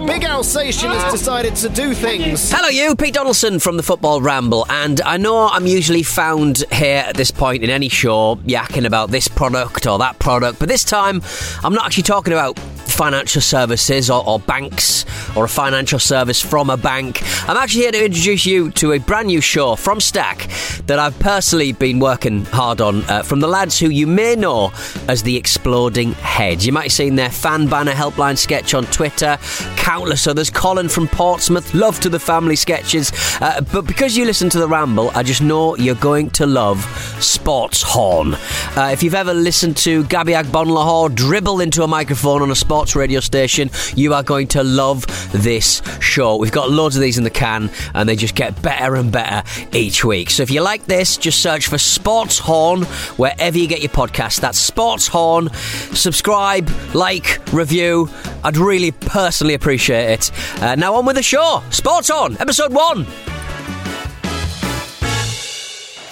The big Alsatian has decided to do things. Hello, you, Pete Donaldson from the Football Ramble, and I know I'm usually found here at this point in any show yakking about this product or that product, but this time I'm not actually talking about financial services or, or, banks or a financial service from a bank. I'm actually here to introduce you to a brand new show from Stak that I've personally been working hard on uh, from the lads who you may know as the Exploding Heads. You might have seen their fan banner helpline sketch on Twitter, countless others. Colin from Portsmouth, love to the family sketches. Uh, but because you listen to the Ramble, I just know you're going to love Sports Horn. Uh, if you've ever listened to Gabby Agbonlahor dribble into a microphone on a sports sports radio station, you are going to love this show. We've got loads of these in the can, and they just get better and better each week. So if you like this, just search for Sports Horn wherever you get your podcast. That's Sports Horn. Subscribe, like, review. I'd really personally appreciate it. Uh, now on with the show. Sports Horn, episode one.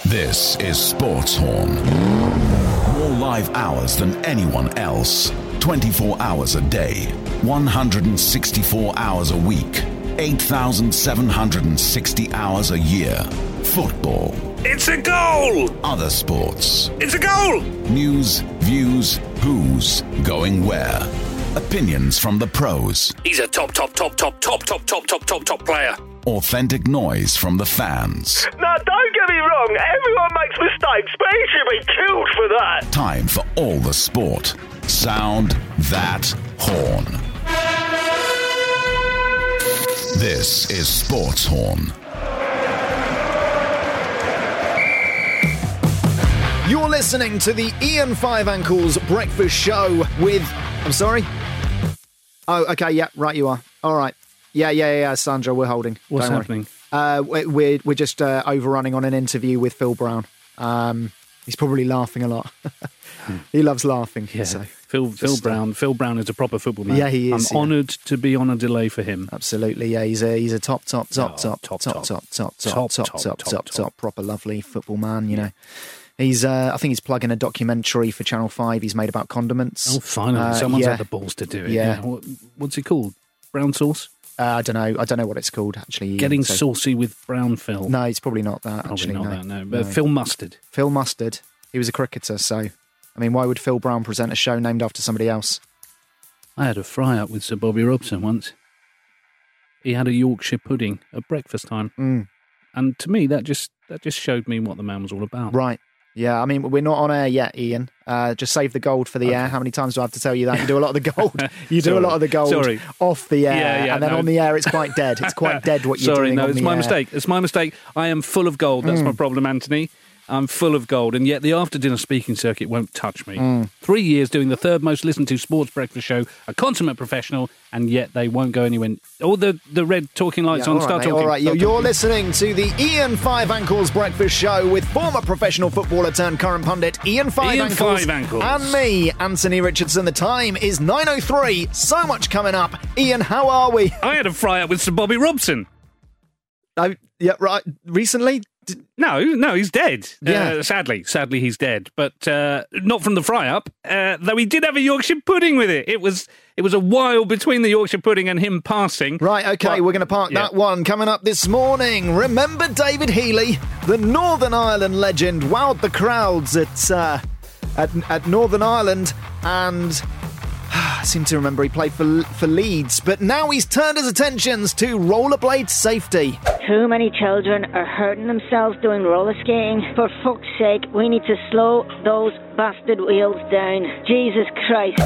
This is Sports Horn. More live hours than anyone else. 24 hours a day, 164 hours a week, 8,760 hours a year. Football. It's a goal! Other sports. It's a goal! News, views, who's going where. Opinions from the pros. He's a top, top, top, top, top, top, top, top, top, top player. Authentic noise from the fans. Now, don't get me wrong, everyone makes mistakes, but he should be killed for that. Time for all the sport. Sound that horn. This is Sports Horn. You're listening to the Ian Five Ankles Breakfast Show with. I'm sorry? Oh, okay, yeah, right, you are. All right. Yeah, yeah, yeah, Sandra, we're holding. What's Don't happening? Uh, we're, we're just uh, overrunning on an interview with Phil Brown. Um, he's probably laughing a lot. he loves laughing. Yeah. So. Phil, Phil Just, uh, Brown. Phil Brown is a proper football man. Yeah, he is, I'm yeah. honoured to be on a delay for him. Absolutely, yeah. He's a he's a top, top, top, Oh, top, top, top, top, top. top, top, Top, top, top, top, top, top, top. top, proper lovely football man. You know, he's uh, I think he's plugging a documentary for Channel Five. He's made about condiments. Oh, finally, Uh, someone's yeah. had the balls to do it. Yeah. What, what's it called? Brown sauce? Uh, I don't know. I don't know what it's called actually. Getting So- saucy with brown Phil. No, it's probably not that. Probably actually, not no. that, no. But Phil Mustard. Phil Mustard. He was a cricketer, so I mean, why would Phil Brown present a show named after somebody else? I had a fry up with Sir Bobby Robson once. He had a Yorkshire pudding at breakfast time. Mm. And to me, that just that just showed me what the man was all about. Right. Yeah, I mean, we're not on air yet, Ian. Uh, just save the gold for the air. How many times do I have to tell you that? You do a lot of the gold. You do a lot of the gold Sorry. off the air, Yeah, yeah, and then no. on the air, it's quite dead. It's quite dead what you're Sorry, doing no, on it's my air. mistake. It's my mistake. I am full of gold. That's Mm. my problem, Anthony. I'm full of gold, and yet the after dinner speaking circuit won't touch me. Mm. Three years doing the third most listened to sports breakfast show, a consummate professional, and yet they won't go anywhere. All the, the red talking lights Yeah, on, all start mate, talking. All right, you, start you're listening to the Ian Five Ankles Breakfast Show with former professional footballer turned current pundit Ian Five Ian Ankles, Five Ankles. and me, Anthony Richardson. The time is 9:03. So much coming up. Ian, how are we? I had a fry up with Sir Bobby Robson. Oh, yeah, right. Recently, No, no, he's dead. Yeah. Uh, sadly, sadly, he's dead. But uh, not from the fry up. Uh, though he did have a Yorkshire pudding with it. It was it was a while between the Yorkshire pudding and him passing. Right, okay, But- we're going to park yeah. that one. Coming up this morning, remember David Healy, the Northern Ireland legend, wowed the crowds at uh, at, at Northern Ireland, and I seem to remember he played for for Leeds, but now he's turned his attentions to rollerblade safety. Too many children are hurting themselves doing roller skating. For fuck's sake, we need to slow those bastard wheels down. Jesus Christ.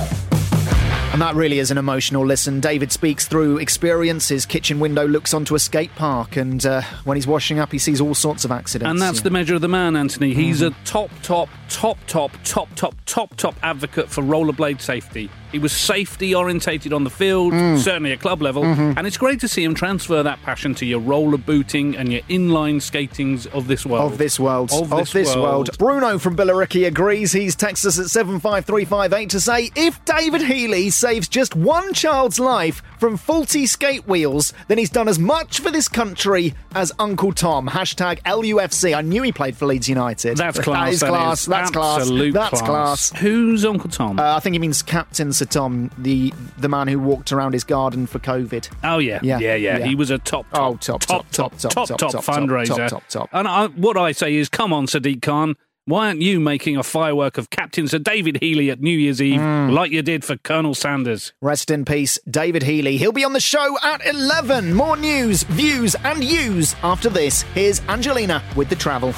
And that really is an emotional listen. David speaks through experience. His kitchen window looks onto a skate park, and uh, when he's washing up, he sees all sorts of accidents. And that's Yeah. the measure of the man, Anthony. He's Mm. a top, top, top, top, top, top, top, top advocate for rollerblade safety. He was safety orientated on the field, Mm. certainly at club level, Mm-hmm. and it's great to see him transfer that passion to your roller booting and your inline skatings of this world. Of this world. Of Of, this this, world. world. Bruno from Billericay agrees. He's texted us at 75358 to say if David Healy saves just one child's life from faulty skate wheels, then he's done as much for this country as Uncle Tom. Hashtag LUFC. I knew he played for Leeds United. That's class. That is that class. is That's class. That's class. Who's Uncle Tom? Uh, I think he means Captain Sir Tom, the the man who walked around his garden for COVID. Oh yeah, Yeah, yeah, yeah. yeah. He was a top, top, Oh, top, top, top, top, top, top, top, top, fundraiser. top, top, top. And I, what I say is, come on, Sadiq Khan. Why aren't you making a firework of Captain Sir David Healy at New Year's Eve Mm. like you did for Colonel Sanders? Rest in peace, David Healy. He'll be on the show at 11. More news, views, and yous after this. Here's Angelina with the travel.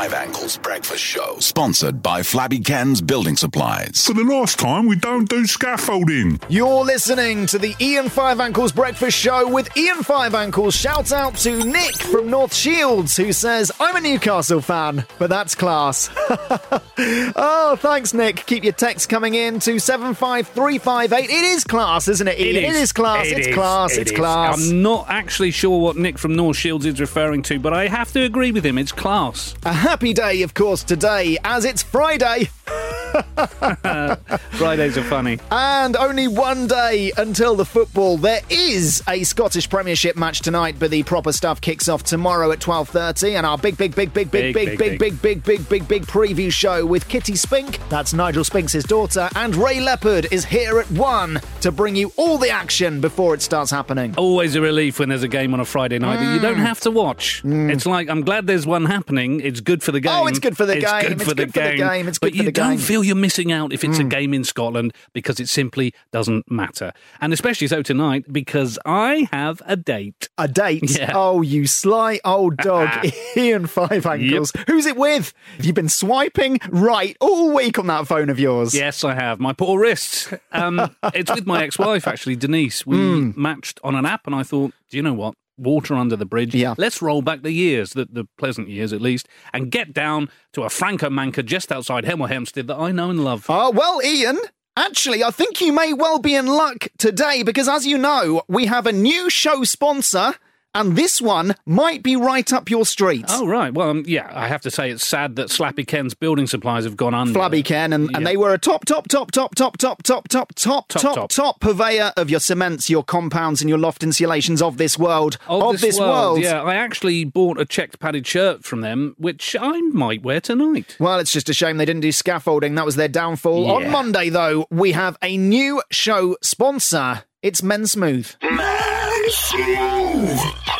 The Ian Five Ankles Breakfast Show. Sponsored by Flabby Ken's Building Supplies. For the last time, we don't do scaffolding. You're listening to the Ian Five Ankles Breakfast Show with Ian Five Ankles. Shout out to Nick from North Shields who says, I'm a Newcastle fan, but that's class. oh, thanks, Nick. Keep your texts coming in to 75358. It is class, isn't it, Ian? it is class. It it's is. class. It it's is. class. I'm not actually sure what Nick from North Shields is referring to, but I have to agree with him. It's class. A happy day, of course, today, as it's Friday. Fridays are funny. And only one day until the football. There is a Scottish Premiership match tonight, but the proper stuff kicks off tomorrow at 12:30 and our big big big big big big big big big big big big preview show with Kitty Spink. That's Nigel Spinks' daughter and Ray Leopard is here at 1 to bring you all the action before it starts happening. Always a relief when there's a game on a Friday night that you don't Mm. have to watch. It's like I'm glad there's one happening. It's good for the game. Oh, it's good for the game. It's. Good for the game. It's good for the game. But you don't feel you're missing out if it's a Mm. game in Scotland because it simply doesn't matter. And especially so tonight because I have a date. A date? Yeah. Oh, you sly old dog. Ian Five Ankles. Who's it with? Have you been swiping right all week on that phone of yours? Yes, I have. My poor wrists. Um, it's with my ex-wife, actually, Denise. We Hmm. matched on an app, and I thought, do you know what? Water under the bridge. Yeah. Let's roll back the years, the, the pleasant years at least, and get down to a Franco Manca just outside Hemel Hempstead that I know and love. Oh, well, Ian, actually, I think you may well be in luck today because, as you know, we have a new show sponsor, and this one might be right up your street. Oh, right. Well, um, yeah, I have to say it's sad that Slappy Ken's building supplies have gone under. Flabby Ken, and, and they were a top, top, top, top, top, top, top, top, top, top, top. top, purveyor of your cements, your compounds, and your loft insulations of this world. Of, this, world, yeah. I actually bought a checked padded shirt from them, which I might wear tonight. Well, it's just a shame they didn't do scaffolding. That was their downfall. Yeah. On Monday, though, we have a new show sponsor. It's Men Smooth.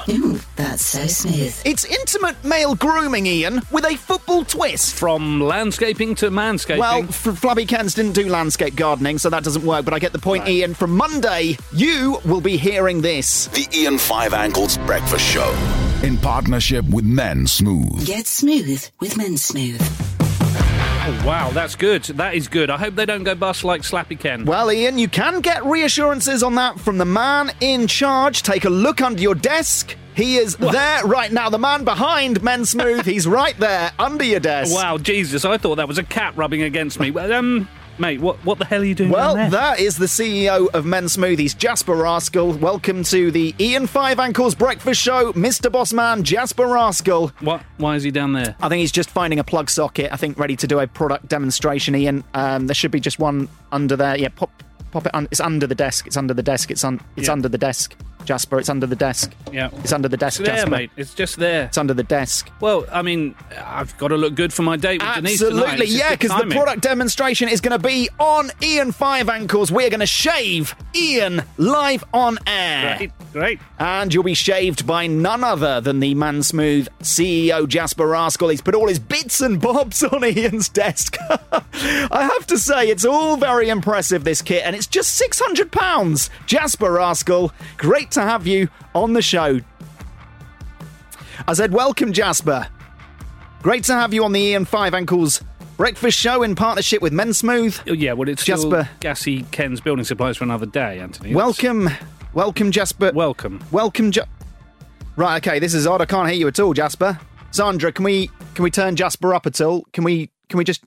Ooh, that's so smooth. It's intimate male grooming, Ian, with a football twist. From landscaping to manscaping. Well, F- Flabby Ken's didn't do landscape gardening, so that doesn't work, but I get the point, Ian. From Monday, you will be hearing this. The Ian Five Ankles Breakfast Show. In partnership with Men Smooth. Get smooth with Men Smooth. Oh, wow, that's good. That is good. I hope they don't go bust like Slappy Ken. Well, Ian, you can get reassurances on that from the man in charge. Take a look under your desk. He is there right now. The man behind Men Smooth, he's right there under your desk. Wow, Jesus, I thought that was a cat rubbing against me. Well, um, mate, what, what the hell are you doing Well, down there? that is the CEO of Men Smoothies, Jasper Rascal. Welcome to the Ian Five Ankles Breakfast Show, Mr. Bossman, Jasper Rascal. What? Why is he down there? I think he's just finding a plug socket. I think ready to do a product demonstration. Ian, um, there should be just one under there. Yeah, pop, pop it. Un- it's under the desk. It's under the desk. It's un- It's Yeah. under the desk. Jasper, it's under the desk. Yeah. It's under the desk, It's there, Jasper. mate. It's just there. It's under the desk. Well, I mean, I've got to look good for my date with Denise tonight. Absolutely, It's just yeah, good because the timing. product demonstration is going to be on Ian Five Ankles. We're going to shave Ian live on air. Great, great. And you'll be shaved by none other than the Man Smooth CEO Jasper Rascal. He's put all his bits and bobs on Ian's desk. I have to say, it's all very impressive, this kit, and it's just £600. Jasper Rascal, great to have you on the show. I said, welcome, Jasper. Great to have you on the Ian Five Ankles breakfast show in partnership with Men Smooth. Oh, yeah, well, it's Jasper. gassy Ken's building supplies for another day, Anthony. Welcome, welcome, Jasper. Welcome. Welcome, ja- Right, okay, this is odd. I can't hear you at all, Jasper. Sandra, can we can we turn Jasper up at all? Can we can we just?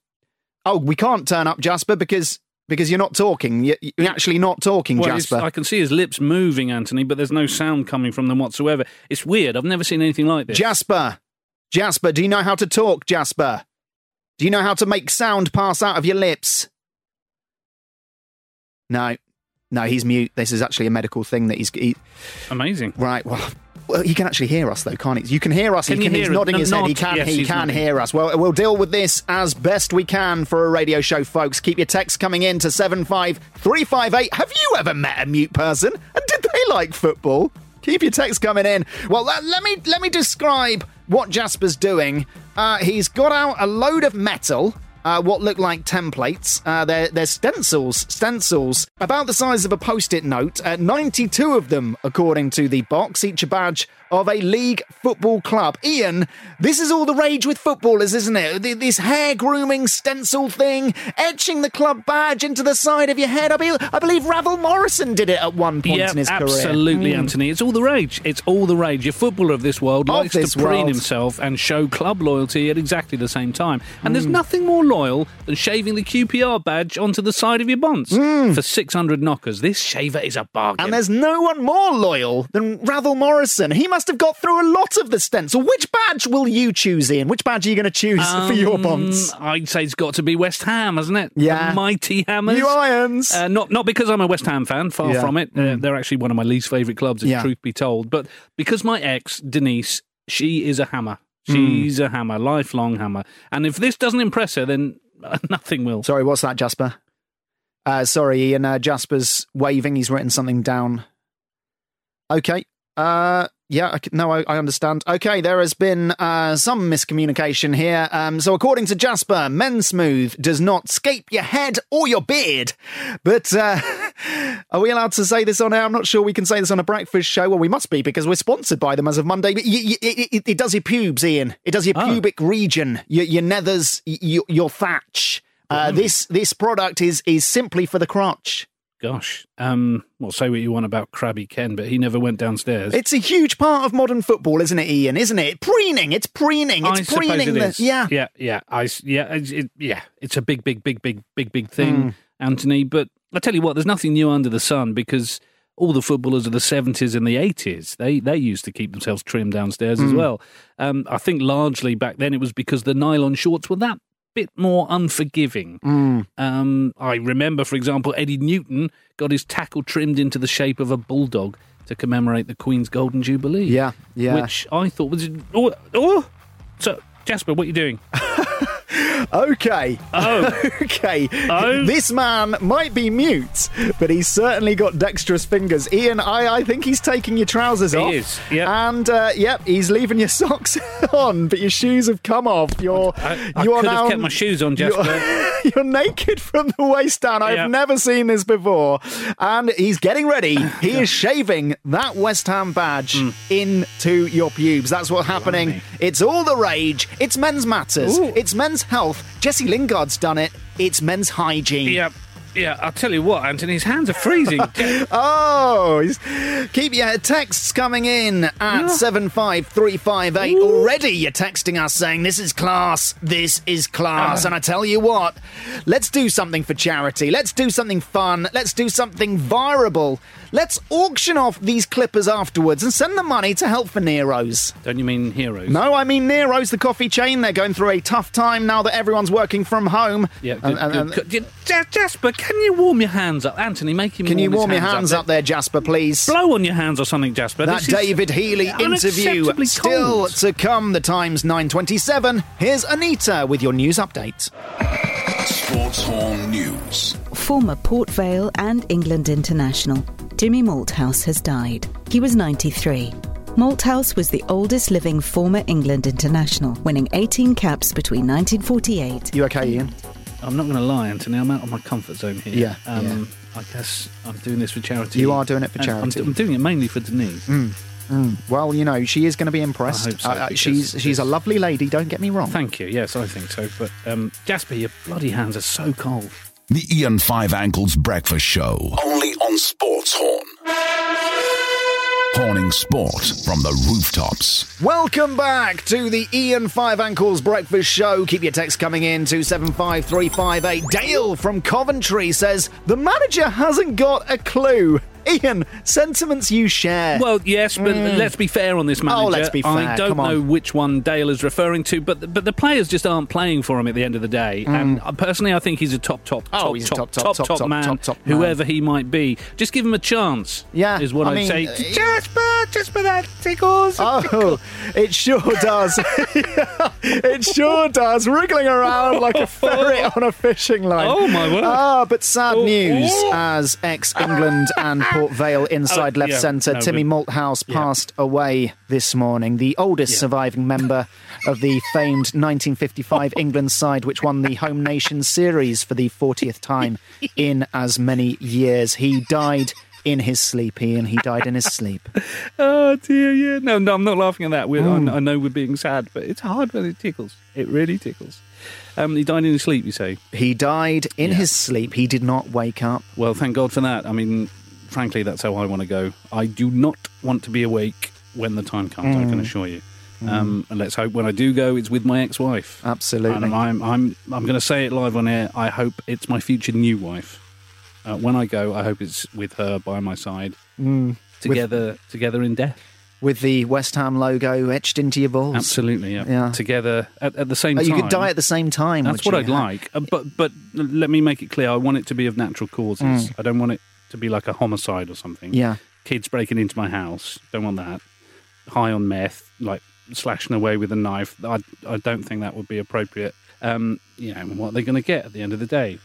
Oh, we can't turn up Jasper because because you're not talking. You- You're actually not talking, Well, Jasper. I can see his lips moving, Anthony, but there's no sound coming from them whatsoever. It's weird. I've never seen anything like this. Jasper, Jasper, do you know how to talk, Jasper? Do you know how to make sound pass out of your lips? No, no, he's mute. This is actually a medical thing that he's. He, Amazing. Right. Well, Well, he can actually hear us, though, can't he? You can hear us. Can he can, he's it? nodding No, his head. He can. Yes, he can nodding. hear us. Well, we'll deal with this as best we can for a radio show, folks. Keep your texts coming in to seven five three five eight. Have you ever met a mute person? And did they like football? Keep your texts coming in. Well, let, let me let me describe what Jasper's doing. Uh, he's got out a load of metal. Uh, what look like templates. Uh, they're, they're stencils, stencils, about the size of a post it note. Uh, 92 of them, according to the box, each a badge of a league football club. Ian, this is all the rage with footballers, isn't it? This hair grooming stencil thing, etching the club badge into the side of your head. I, be- I believe Ravel Morrison did it at one point Yeah, in his career. absolutely, Mm. Anthony. It's all the rage. It's all the rage. Your footballer of this world Of likes this to preen world. himself and show club loyalty at exactly the same time. And Mm. there's nothing more loyal than shaving the QPR badge onto the side of your bonds for 600 knockers. This shaver is a bargain. Mm. And there's no one more loyal than Ravel Morrison. He must have got through a lot of the stencil. Which badge will you choose, Ian? Which badge are you going to choose for your bonds? Um, I'd say it's got to be West Ham, hasn't it? Yeah. The mighty Hammers. You Irons. Uh, not not because I'm a West Ham fan, far Yeah. from it. Uh, they're actually one of my least favourite clubs, if Yeah. truth be told. But because my ex, Denise, she is a hammer. Hmm. She's a hammer, lifelong hammer. And if this doesn't impress her, then uh, nothing will. Sorry, what's that, Jasper? Uh, sorry, Ian. Uh, Jasper's waving. He's written something down. Okay. Uh, yeah, I, no, I, I understand. Okay, there has been uh, some miscommunication here. Um, so, according to Jasper, Men Smooth does not scape your head or your beard. But uh, are we allowed to say this on air? I'm not sure we can say this on a breakfast show. Well, we must be because we're sponsored by them as of Monday. But y- y- it, it, does your pubes, Ian. It does your Oh. pubic region, your, your nethers, your, your thatch. Uh, this this product is is simply for the crotch. Gosh. Um, well, say what you want about Crabby Ken, but he never went downstairs. It's a huge part of modern football, isn't it, Ian? Isn't it? Preening. It's preening. It's I preening. it the, is. Yeah. yeah, yeah. I yeah, it's, it, yeah. It's a big, big, big, big, big, big thing, Mm. Anthony. But I tell you what, there's nothing new under the sun because all the footballers of the 70s and the 80s, they they used to keep themselves trimmed downstairs as Mm. well. Um, I think largely back then it was because the nylon shorts were that bit more unforgiving. Mm. Um, I remember, for example, Eddie Newton got his tackle trimmed into the shape of a bulldog to commemorate the Queen's Golden Jubilee. Yeah, yeah. Which I thought was. Oh, oh! So, Jasper, what are you doing? Okay. Oh. okay. Oh. This man might be mute, but he's certainly got dexterous fingers. Ian, I, I think he's taking your trousers He off. He is, yep. And, uh, yep, he's leaving your socks on, but your shoes have come off. You're, I, I you are could now. have kept my shoes on, Jasper. You're, you're naked from the waist down. I've Yeah. never seen this before. And he's getting ready. He is shaving that West Ham badge Hmm. into your pubes. That's what's happening. It's all the rage. It's men's matters. Ooh. It's men's health. Jesse Lingard's done it. It's men's hygiene. yeah, yeah. I'll tell you what, Anthony, his hands are freezing. Oh, he's- keep your texts coming in at 75358. Already you're texting us saying, This is class, this is class. Ah. and I tell you what, let's do something for charity. Let's do something fun. Let's do something vireable. Let's auction off these clippers afterwards and send the money to help for Nero's. Don't you mean heroes? No, I mean Nero's, the coffee chain. They're going through a tough time now that everyone's working from home. Yeah, And- good, and- and- good, good. Ja- Jasper, can you warm your hands up? Anthony, make him can you his warm your hands up there, Jasper, please? Blow on your hands or something, Jasper. That This David Healy interview still cold. to come. The Times 9:27. Here's Anita with your news update. Sports Horn News. Former Port Vale and England international, Jimmy Malthouse has died. He was 93. Malthouse was the oldest living former England international, winning 18 caps between 1948. You okay, Ian? I'm not going to lie, Anthony. I'm out of my comfort zone here. Yeah, Um, I guess I'm doing this for charity. You are doing it for And I'm- charity. I'm, doing it mainly for Denise. Well, you know she is going to be impressed. I hope so, Uh, uh, she's she's a lovely lady. Don't get me wrong. Thank you. Yes, I think so. But um, Jasper, your bloody hands are so cold. The Ian Five Ankles Breakfast Show. Only on Sports Horn. Horning sport from the rooftops. Welcome back to the Ian Five Ankles Breakfast Show. Keep your text coming in to seven five three five eight. Dale from Coventry says the manager hasn't got a clue. Ian, sentiments you share. Well, yes, but let's be fair on this manager. Mm. Oh, let's be fair. I don't know which one Dale is referring to, but but the players just aren't playing for him at the end of the day. And uh, personally, I think he's a top, top, Mm. Oh, top, top, top, top, top, top, top, man, top, top man. whoever he might be. Just give him a chance. Yeah, is what I I'd mean, say. uh, Jasper, Just for that tickles. Oh, it sure does. it sure does. Wriggling around like a ferret on a fishing line. Oh, my word. Ah, but sad Oh, news oh. as ex England and Port Vale inside Oh, left yeah, centre no, Timmy but- Malthouse passed away this morning. The oldest surviving member of the famed 1955 England side, which won the Home Nation Series for the 40th time in as many years. He died. In his sleep, Ian. He died in his sleep. Oh dear, yeah. No, no, I'm not laughing at that. We're, Mm. I, I know we're being sad, but it's hard when it tickles. It really tickles. Um, he died in his sleep, you say? He died in his sleep. He did not wake up. Well, thank God for that. I mean, frankly, that's how I want to go. I do not want to be awake when the time comes. I can Mm. assure you. Um, and let's hope when I do go, it's with my ex-wife. Absolutely. And I'm, I'm, I'm going to say it live on air. I hope it's my future new wife. Uh, when I go, I hope it's with her by my side, Mm. together, together in death. With the West Ham logo etched into your balls. Absolutely, yeah. Yeah. Together at, at the same Oh, time. you could die at the same time. That's what? I'd like. Uh, but but let me make it clear. I want it to be of natural causes. Mm. I don't want it to be like a homicide or something. Yeah. Kids breaking into my house. Don't want that. High on meth, like slashing away with a knife. I I don't think that would be appropriate. Um, you know, what are they going to get at the end of the day?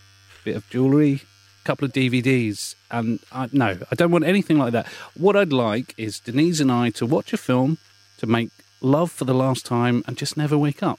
Bit of jewellery, couple of DVDs, and I, no, I don't want anything like that. What I'd like is Denise and I to watch a film, to make love for the last time, and just never wake up.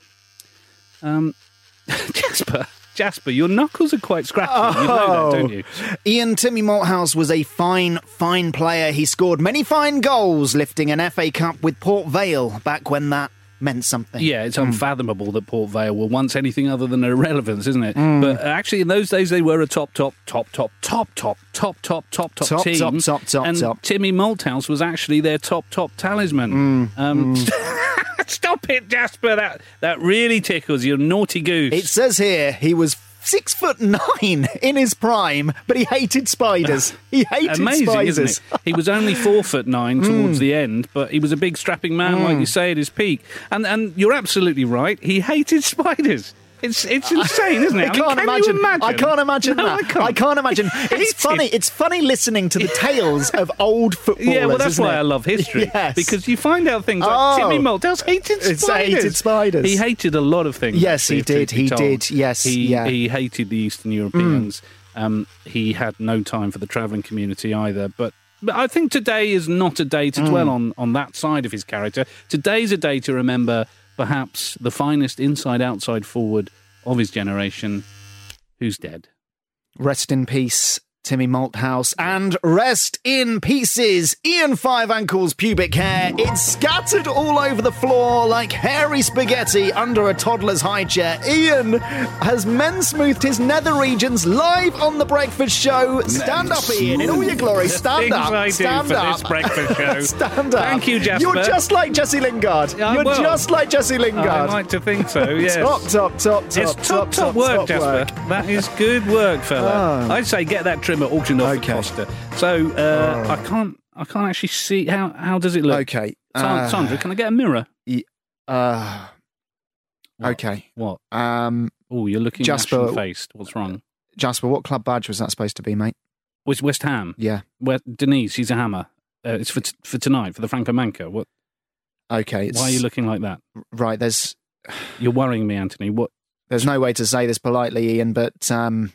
Um, Jasper, Jasper, your knuckles are quite scratchy. You know that, don't you? Ian Timmy Malthouse was a fine, fine player. He scored many fine goals, lifting an FA Cup with Port Vale back when that meant something. Yeah, it's unfathomable that Port Vale were once anything other than irrelevance, isn't it? Mm. But actually, in those days, they were a top, top, top, top, top, top, top, top, top, top Top, team. top, top, top, and top. Timmy Malthouse was actually their top, top talisman. Um, Stop it, Jasper! That that really tickles you, naughty goose. It says here he was six foot nine in his prime, but he hated spiders. He hated Amazing, spiders. isn't it? He was only four foot nine towards Mm. the end, but he was a big strapping man, like Mm. you say, at his peak. And and you're absolutely right. He hated spiders. It's it's insane, isn't it? I mean, can't can imagine. imagine. I can't imagine No, that. I can't. imagine. It's funny. It's funny listening to the tales of old footballers. Yeah, well, that's why it? I love history. Yes. because you find out things like Oh. Timmy Malthouse hated spiders. hated spiders. He hated a lot of things. Yes, he did, he told. did, yes, he yeah. Mm. he hated the Eastern Europeans. Um, he had no time for the travelling community either. But but I think today is not a day to Mm. dwell on on that side of his character. Today's a day to remember perhaps the finest inside outside forward of his generation, who's dead. Rest in peace, Timmy Malthouse, and rest in pieces, Ian Five Ankles pubic hair. It's scattered all over the floor like hairy spaghetti under a toddler's high chair. Ian has men smoothed his nether regions live on the breakfast show. Stand up, Ian, in all your glory. Stand up. I stand for up. this breakfast show. stand up. Thank you, Jasper. You're just like Jesse Lingard. Yeah, You're well, just like Jesse Lingard. I like to think so. Yes. Top, top, top, top, It's top, top, work, Jasper. work. That is good work, fella. Oh. I'd say get that trimmer auctioned off Okay. Costa. So uh, Oh. I can't, I can't actually see how how does it look. Okay. Uh, Sandra, can I get a mirror? Uh, What? okay. What? Um, Oh, you're looking Jasper- faced. What's wrong? Jasper, what club badge was that supposed to be, mate? Was West Ham? Yeah. Where Denise, she's a hammer. Uh, it's for t- for tonight for the Franco Manca. What? Okay. It's, Why are you looking like that? Right. There's You're worrying me, Anthony. What? there's no way to say this politely, Ian, but um,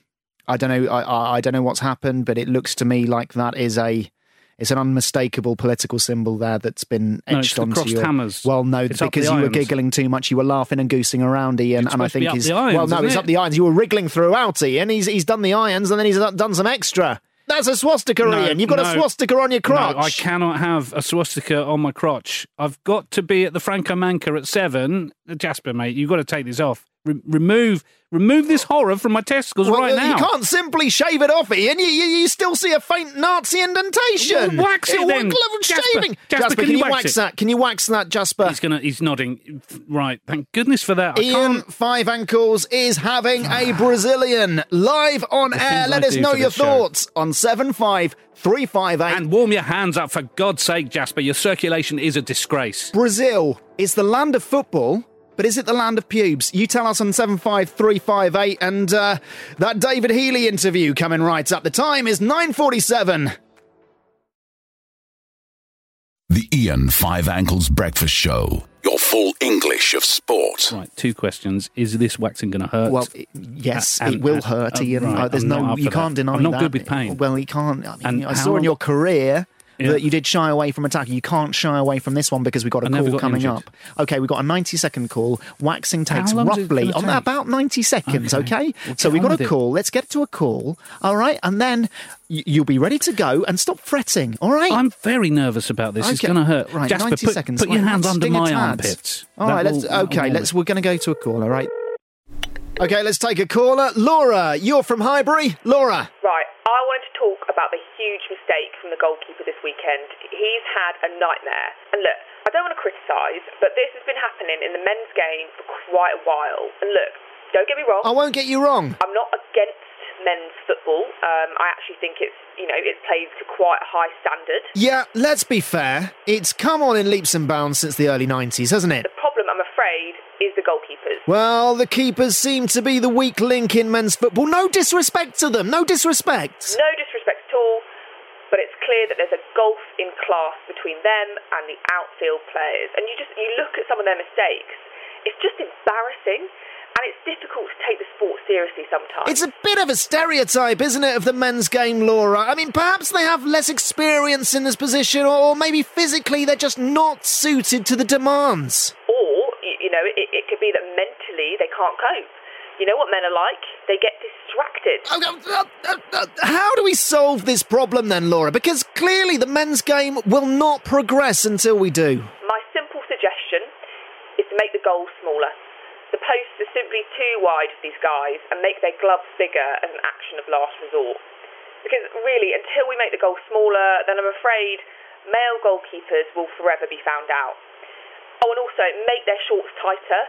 I don't know. I, I don't know what's happened, but it looks to me like that is a it's an unmistakable political symbol there that's been No, etched the onto crossed your. hammers. Well, no, It's because you were giggling too much. You were laughing and goosing around, Ian, It's and I supposed to be think up he's the irons, well, no, it's it? up the irons. You were wriggling throughout, Ian. He's he's done the irons, and then he's done some extra. That's a swastika, No, Ian. You've got a swastika on your crotch. No, I cannot have a swastika on my crotch. I've got to be at the Franco Manca at seven. Jasper, mate, you've got to take this off. Re- remove, remove this horror from my testicles Well, right now. You can't simply shave it off, Ian. You, you, you still see a faint Nazi indentation. Well, wax it What then. Jasper, shaving? Jasper, can can you wax wax that? Can you wax that, Jasper? He's gonna. He's nodding. Right. Thank goodness for that. I Ian can't. Five Ankles is having a Brazilian live on The air. Let I us know your show. thoughts on seven five three five eight. And warm your hands up for God's sake, Jasper. Your circulation is a disgrace. Brazil is the land of football. But is it the land of pubes? You tell us on 75358 and uh, that David Healy interview coming right up. The time is 947. The Ian Five Ankles Breakfast Show. Your full English of sport. Right, two questions. Is this waxing going to hurt? Well, it- yes, And- it will and- hurt, uh, Ian. right, Uh, there's I'm no, you can't deny I'm not that. good with pain. Well, you can't. I, mean, And I how saw in your career Yeah. that you did shy away from attacking. You can't shy away from this one because we've got a never call got coming injured. up. Okay, we've got a 90 second call. Waxing takes long is it roughly on take? about 90 seconds. Okay. Okay, Well, so we've got with a it. call. Let's get to a call. All right, and then you'll be ready to go and stop fretting. All right. I'm very nervous about this. It's going to hurt. Right, Jasper, 90 put, seconds. put your Right, hands under my tad. armpits. All That right, let's. okay, oh, let's. We're going to go to a call. All right. Okay, let's take a caller. Laura, you're from Highbury. Laura. Right, I wanted to talk about the huge mistake from the goalkeeper this weekend. He's had a nightmare. And look, I don't want to criticise, but this has been happening in the men's game for quite a while. And look, don't get me wrong. I won't get you wrong. I'm not against men's football. Um, I actually think it's, you know, it's played to quite a high standard. Yeah, let's be fair. It's come on in leaps and bounds since the early 90s, hasn't it? The problem, I'm afraid, is the goalkeepers. Well, the keepers seem to be the weak link in men's football. No disrespect to them. No disrespect. No disrespect at all, but it's clear that there's a gulf in class between them and the outfield players. And you just you look at some of their mistakes, it's just embarrassing, and it's difficult to take the sport seriously sometimes. It's a bit of a stereotype, isn't it, of the men's game, Laura? I mean, perhaps they have less experience in this position, or maybe physically they're just not suited to the demands. or y- you know, it, it could be that mentally they can't cope. You know what men are like? They get distracted. Uh, How do we solve this problem then, Laura? Because clearly the men's game will not progress until we do. My simple suggestion is to make the goal smaller. The posts are simply too wide for these guys and make their gloves bigger as an action of last resort. Because really, until we make the goal smaller, then I'm afraid male goalkeepers will forever be found out. Oh, and also make their shorts tighter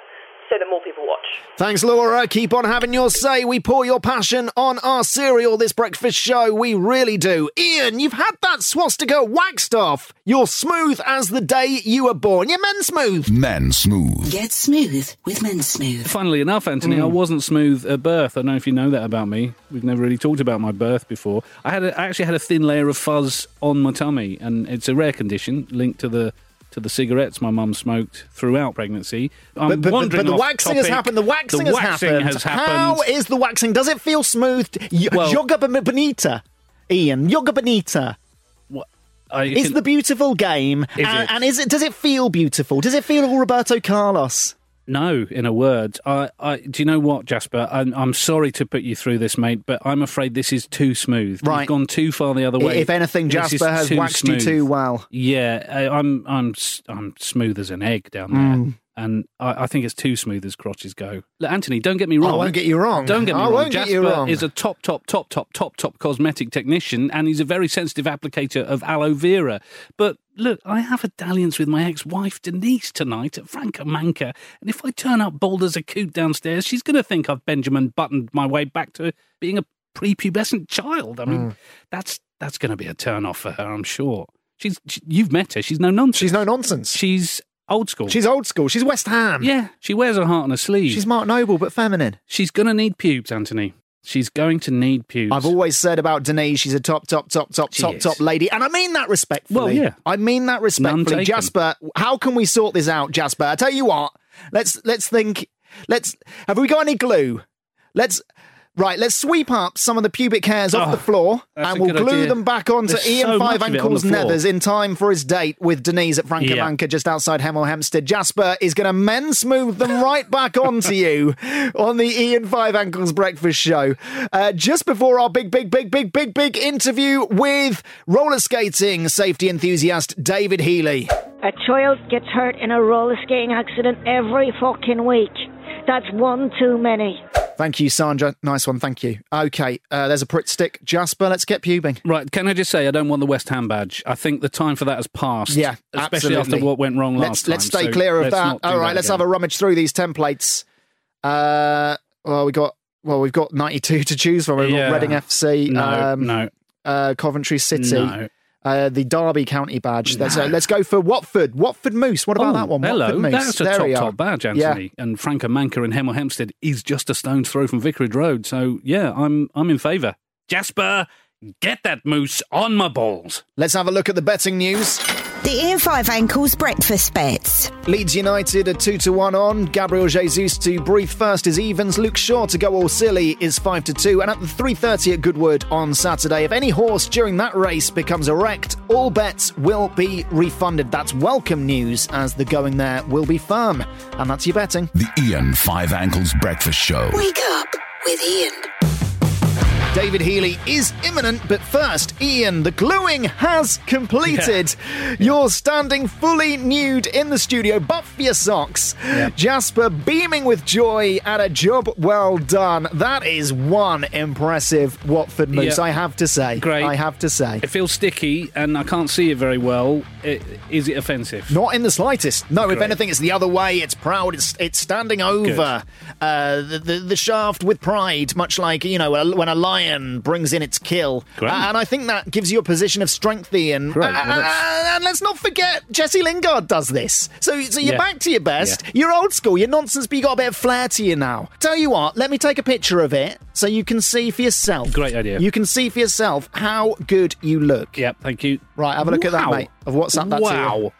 so that more people watch. Thanks, Laura. Keep on having your say. We pour your passion on our cereal this breakfast show. We really do. Ian, you've had that swastika waxed off. You're smooth as the day you were born. You're men smooth. Men Smooth. Get smooth with Men Smooth. Funnily enough, Anthony, I mm. wasn't smooth at birth. I don't know if you know that about me. We've never really talked about my birth before. I had a, I actually had a thin layer of fuzz on my tummy, and it's a rare condition linked to the to the cigarettes my mum smoked throughout pregnancy. I'm But, but, but, wandering but the waxing has happened. The waxing, The has, waxing happened. has happened. How is the waxing? Does it feel smooth? Y- Well- Yoga bonita. Ian, yoga bonita. I Is can- the beautiful game, Is and, and is it? Does it feel beautiful? Does it feel all Roberto Carlos? No, in a word. I, I, do you know what, Jasper? I'm, I'm sorry to put you through this, mate, but I'm afraid this is too smooth. Right. You've gone too far the other way. If anything, Jasper has waxed you too well. Yeah, I, I'm, I'm, s- I'm smooth as an egg down there, Mm. And I, I think it's too smooth as crotches go. Look, Anthony, don't get me wrong. I won't get you wrong. Don't get me I wrong. won't get Jasper you wrong. is a top, top, top, top, top, top cosmetic technician, and he's a very sensitive applicator of aloe vera. But look, I have a dalliance with my ex-wife Denise tonight at Franco Manca, and if I turn up bald as a coot downstairs, she's going to think I've Benjamin buttoned my way back to being a prepubescent child. I mean, Mm. that's that's going to be a turn off for her, I'm sure. She's she, you've met her. She's no nonsense. She's no nonsense. She's old school. She's old school. She's West Ham. yeah, she wears her heart on her sleeve. She's Mark Noble, but feminine. She's going to need pubes, Anthony. She's going to need pubes. I've always said about Denise, she's a top, top, top, top, She top, is. top lady, and I mean that respectfully. Well, yeah. I mean that respectfully. taken. Jasper, how can we sort this out, Jasper? I tell you what. Let's let's think. Let's have we got any glue? Let's right. Let's sweep up some of the pubic hairs off Oh, the floor, and we'll glue idea. them back onto There's Ian so Five much of it on Ankles. Nethers in time for his date with Denise at Franco Yeah. Manca just outside Hemel Hempstead. Jasper is going to men smooth them right back onto you on the Ian Five Ankles Breakfast Show. Uh, just before our big, big, big, big, big, big interview with roller skating safety enthusiast David Healy. A child gets hurt in a roller skating accident every fucking week. That's one too many. Thank you, Sandra. Nice one. Thank you. Okay, uh, there's a Pritt stick. Jasper, let's get pubing. Right, can I just say I don't want the West Ham badge. I think the time for that has passed. Yeah, especially absolutely. after what went wrong last let's, time. Let's stay so clear of that. All right, that let's again. have a rummage through these templates. Uh, well, we got well, we've got 92 to choose from. We've Yeah. got Reading FC, No, um, no. Uh, Coventry City, No. Uh, the Derby County badge. Let's, uh, let's go for Watford. Watford Moose. What about Oh, that one? Hello, Watford Moose. that's a There top top badge, Yeah. Anthony. And Franco Manca in Hemel Hempstead is just a stone's throw from Vicarage Road. So yeah, I'm I'm in favour. Jasper, get that moose on my balls. Let's have a look at the betting news. The Ian Five Ankles Breakfast Bets. Leeds United are 2 to 1 on. Gabriel Jesus to breathe first is evens. Luke Shaw to go all silly is 5 to 2. And at the 3.30 at Goodwood on Saturday, if any horse during that race becomes erect, all bets will be refunded. That's welcome news as the going there will be firm. And that's your betting. The Ian Five Ankles Breakfast Show. Wake up with Ian. David Healy is imminent, but first, Ian, the gluing has completed. You're standing fully nude in the studio, but for your socks. Jasper beaming with joy at a job well done. That is one impressive Watford moose, Yeah. I have to say. Great. I have to say. It feels sticky, and I can't see it very well. I- Is it offensive? Not in the slightest. No, if anything, it's the other way. It's proud. It's it's standing over uh, the, the the shaft with pride, much like you know a- when a lion brings in its kill. Uh, and I think that gives you a position of strength, Ian. Great. Uh, Well, uh, and let's not forget, Jesse Lingard does this. So so you're Yeah. back to your best. Yeah. You're old school. You're nonsense, but you got a bit of flair to you now. Tell you what, let me take a picture of it so you can see for yourself. Great idea. You can see for yourself how good you look. Yep, thank you. Right, have a look at that, Wow. mate. I've WhatsApp that to wow.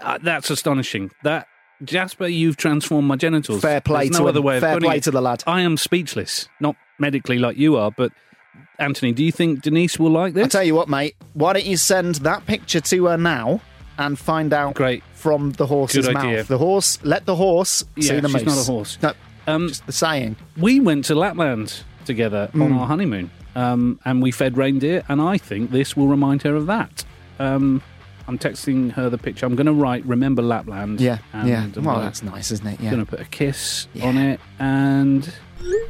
Uh, that's astonishing. That Jasper, you've transformed my genitals. Fair play There's to no him. other way of Fair play it. to the lad. I am speechless. Not medically like you are, but Anthony, do you think Denise will like this? I tell you what, mate. Why don't you send that picture to her now and find out Great. from the horse's Good mouth? idea. The horse. Let the horse see Yeah, the she's moose. not a horse. No, Um, just the saying. we went to Lapland together on Mm. our honeymoon, um, and we fed reindeer, and I think this will remind her of that. Um, I'm texting her the picture. I'm going to write "Remember Lapland." Yeah, and yeah. Well, that's nice, isn't it? Yeah. Going to put a kiss on it, and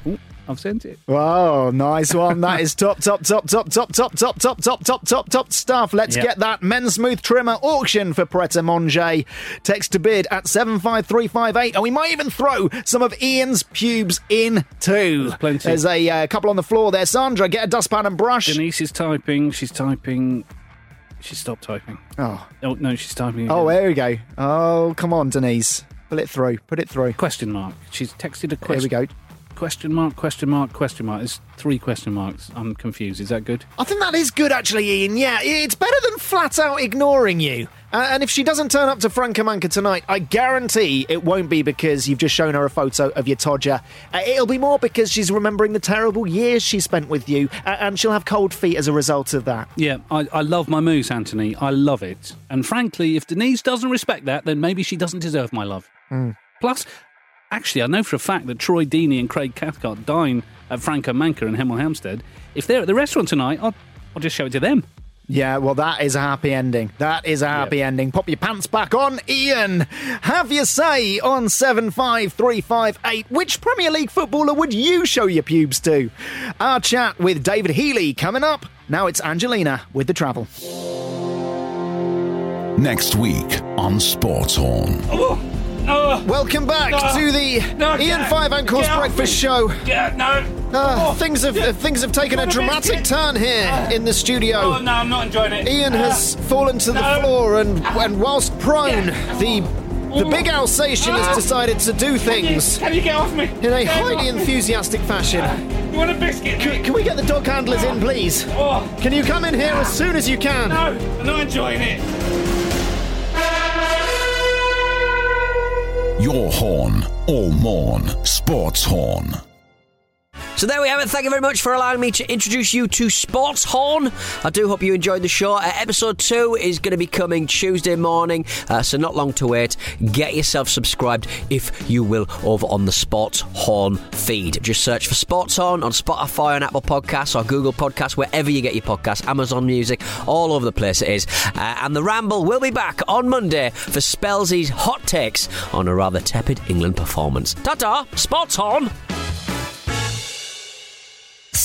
Ooh, I've sent it. Wow, nice one. That is top, top, top, top, top, top, top, top, top, top, top, top stuff. Let's Yep. get that men's smooth trimmer auction for Pret a Manger. Text to bid at 75358. And we might even throw some of Ian's pubes in too. There's plenty. There's a uh, couple on the floor there. Sandra, get a dustpan and brush. Denise is typing. She's typing. She stopped typing. Oh. Oh no, she's typing. Oh, there we go. Oh, come on, Denise. Pull it through. Put it through. Question mark. She's texted a question. Here we go. Question mark. Question mark. Question mark. There's three question marks. I'm confused. Is that good? I think that is good, actually, Ian. Yeah, it's better than flat out ignoring you. Uh, and if she doesn't turn up to Franco Manca tonight, I guarantee it won't be because you've just shown her a photo of your Todger. Uh, it'll be more because she's remembering the terrible years she spent with you, uh, and she'll have cold feet as a result of that. Yeah, I, I love my moose, Anthony. I love it. And frankly, if Denise doesn't respect that, then maybe she doesn't deserve my love. Plus, actually, I know for a fact that Troy Deeney and Craig Cathcart dine at Franco Manca in Hemel Hempstead. If they're at the restaurant tonight, I'll, I'll just show it to them. Yeah, well, that is a happy ending. That is a happy ending. Pop your pants back on, Ian. Have your say on 75358. Which Premier League footballer would you show your pubes to? Our chat with David Healy coming up. Now it's Angelina with the travel. Next week on Sports Horn. Uh, Welcome back No. to the No, Ian get- Five Ankles Breakfast me. Show. Yeah, no. Uh, Oh, things have uh, things have taken a dramatic biscuit? turn here uh, in the studio. Oh, no, I'm not enjoying it. Ian has fallen to the floor, and, and whilst prone, the the big Alsatian has decided to do things Can you get off me? in a highly enthusiastic fashion. You want a biscuit? Can, can we get the dog handlers in, please? Oh, Can you come in here as soon as you can? no, I'm not enjoying it. Your horn, all morn. Sports Horn. So there we have it. Thank you very much for allowing me to introduce you to Sports Horn. I do hope you enjoyed the show. Uh, episode two is going to be coming Tuesday morning, uh, so not long to wait. Get yourself subscribed, if you will, over on the Sports Horn feed. Just search for Sports Horn on Spotify, and Apple Podcasts, or Google Podcasts, wherever you get your podcasts, Amazon Music, all over the place it is. Uh, and the Ramble will be back on Monday for Spelsy's hot takes on a rather tepid England performance. Ta-ta, Sports Horn.